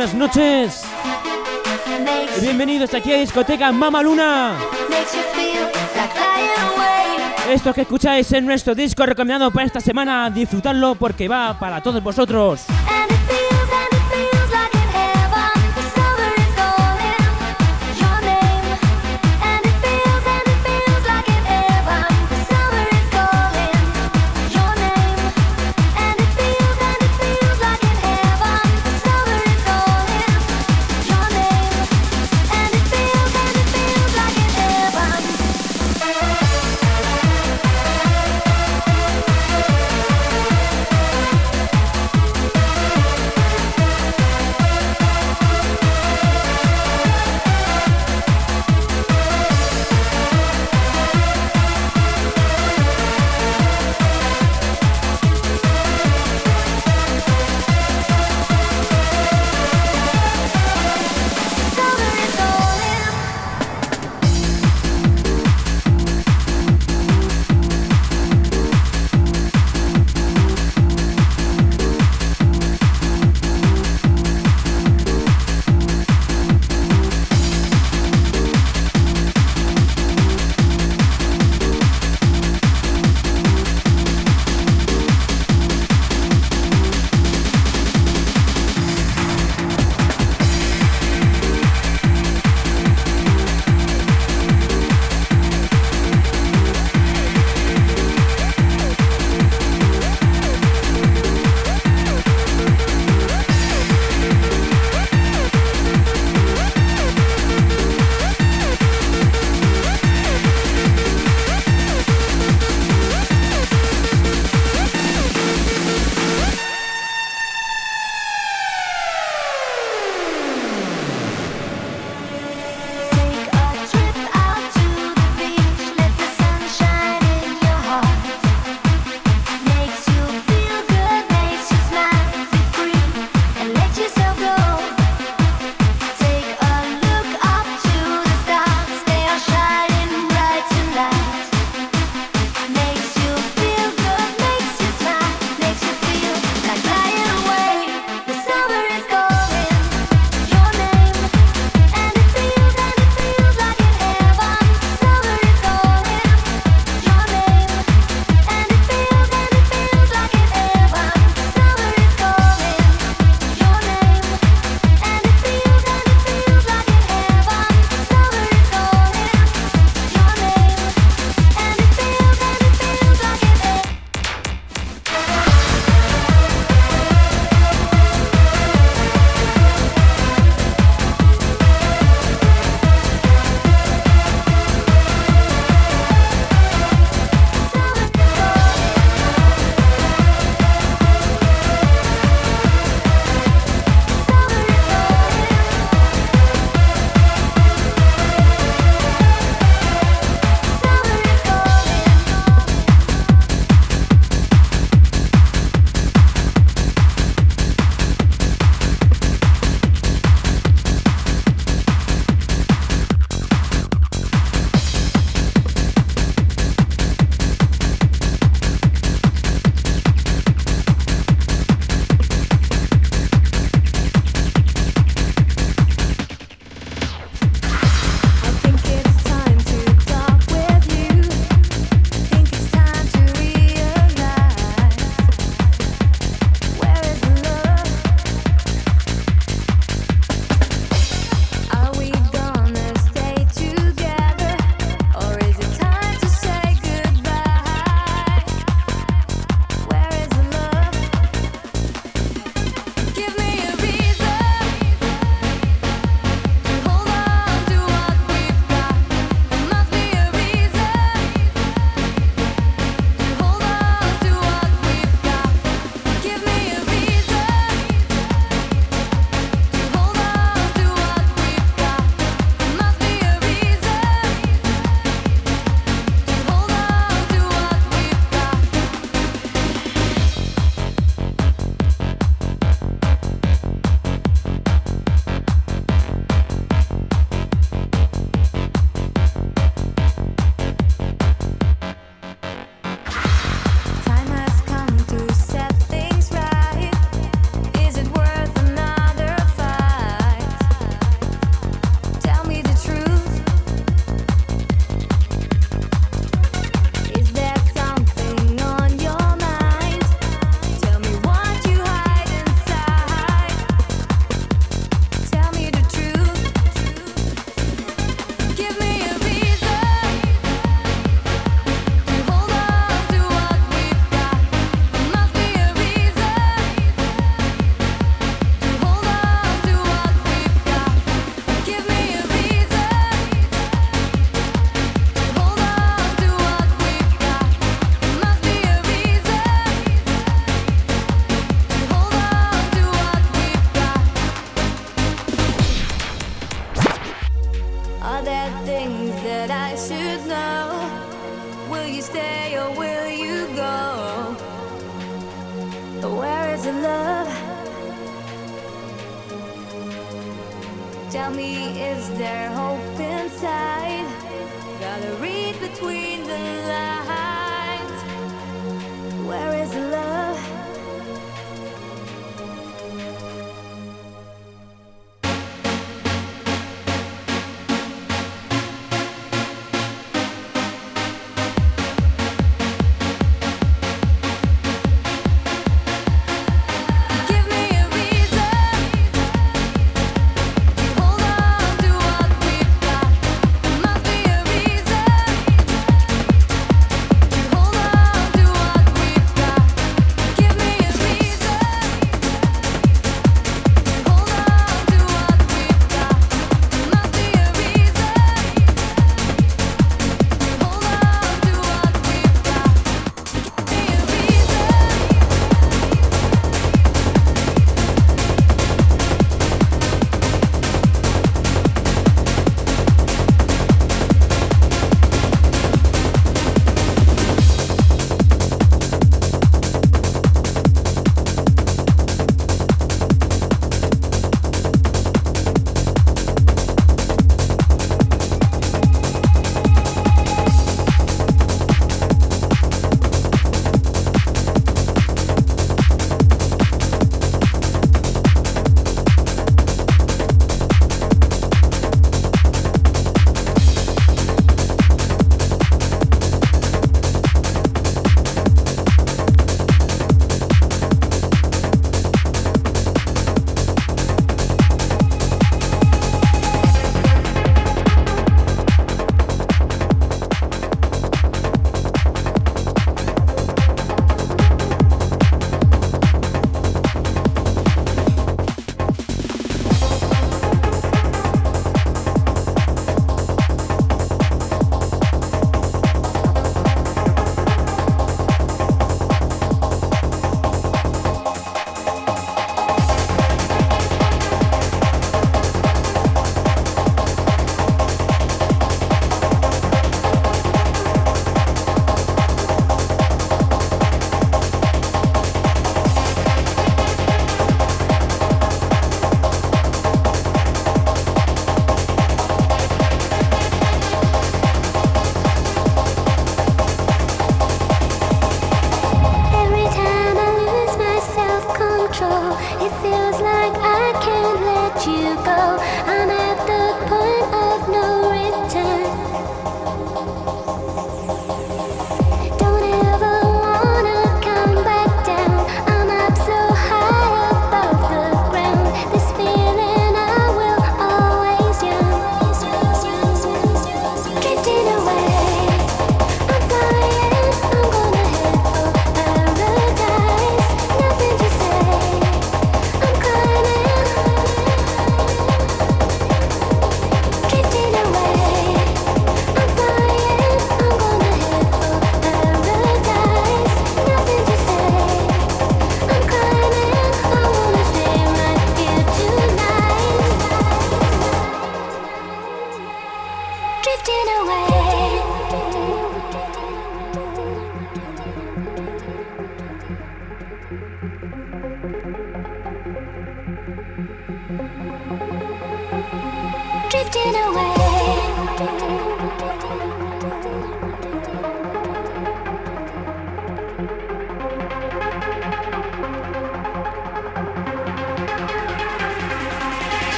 Buenas noches. Y bienvenidos aquí a Discoteca Mama Luna. Esto que escucháis en nuestro disco recomendado para esta semana, disfrutadlo porque va para todos vosotros.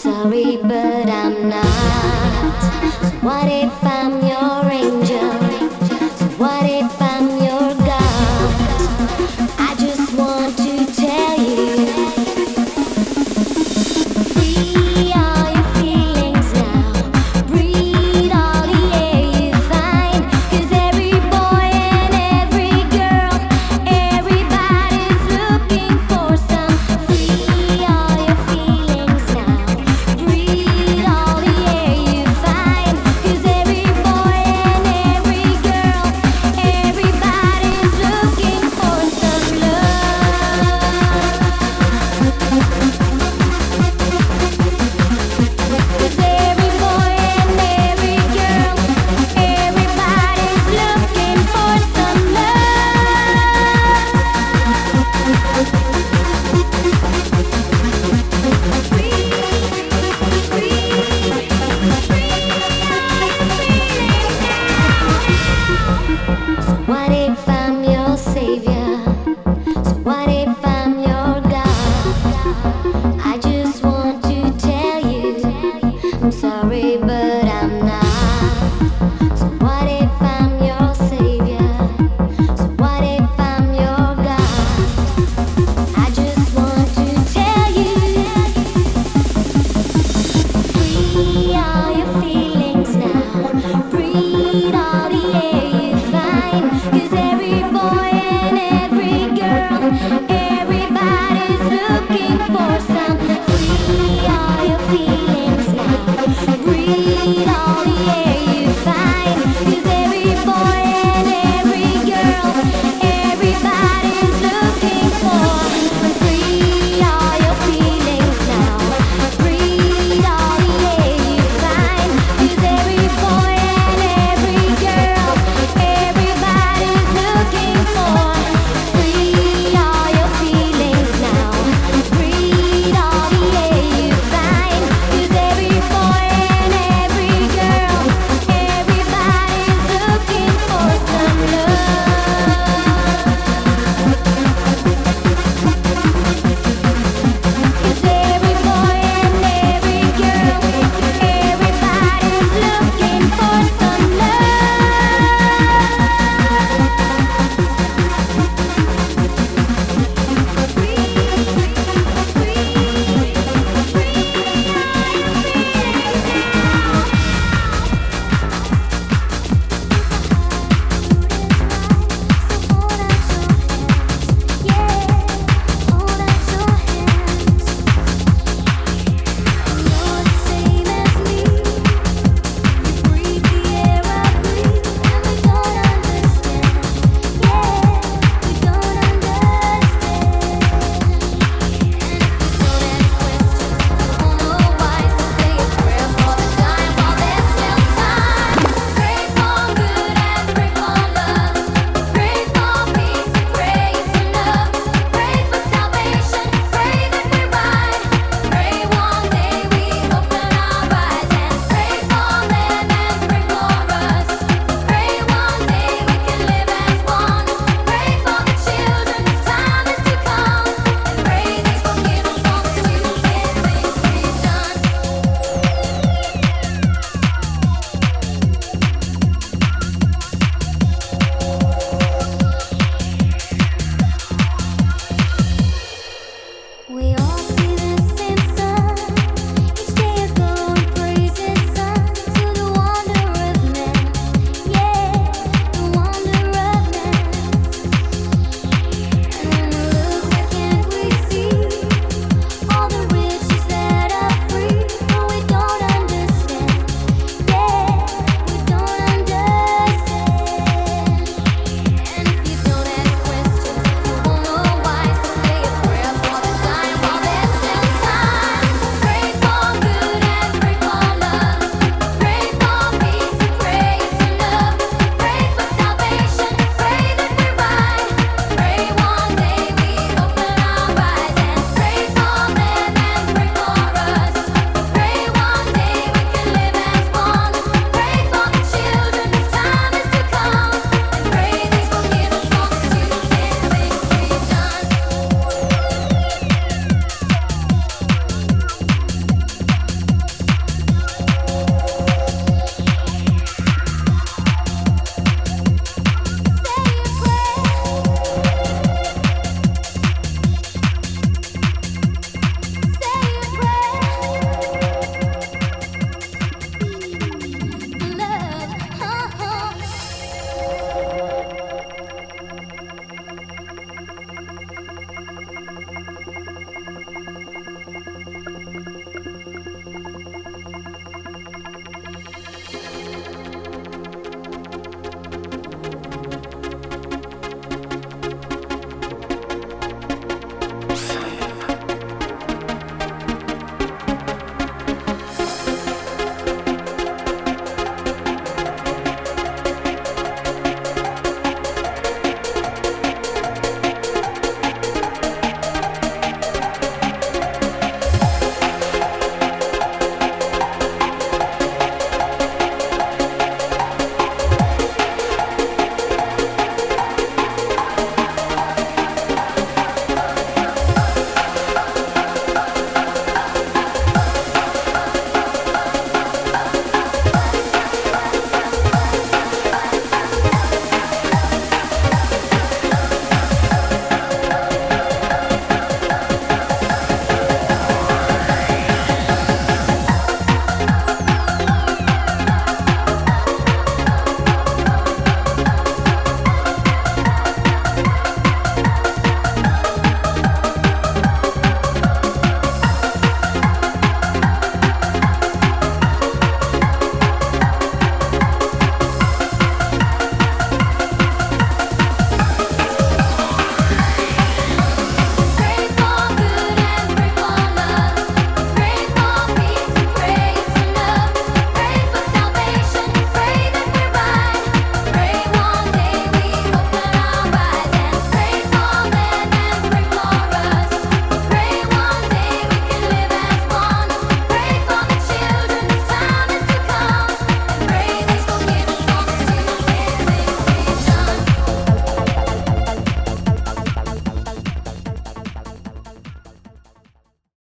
sorry, but I'm not. So what if I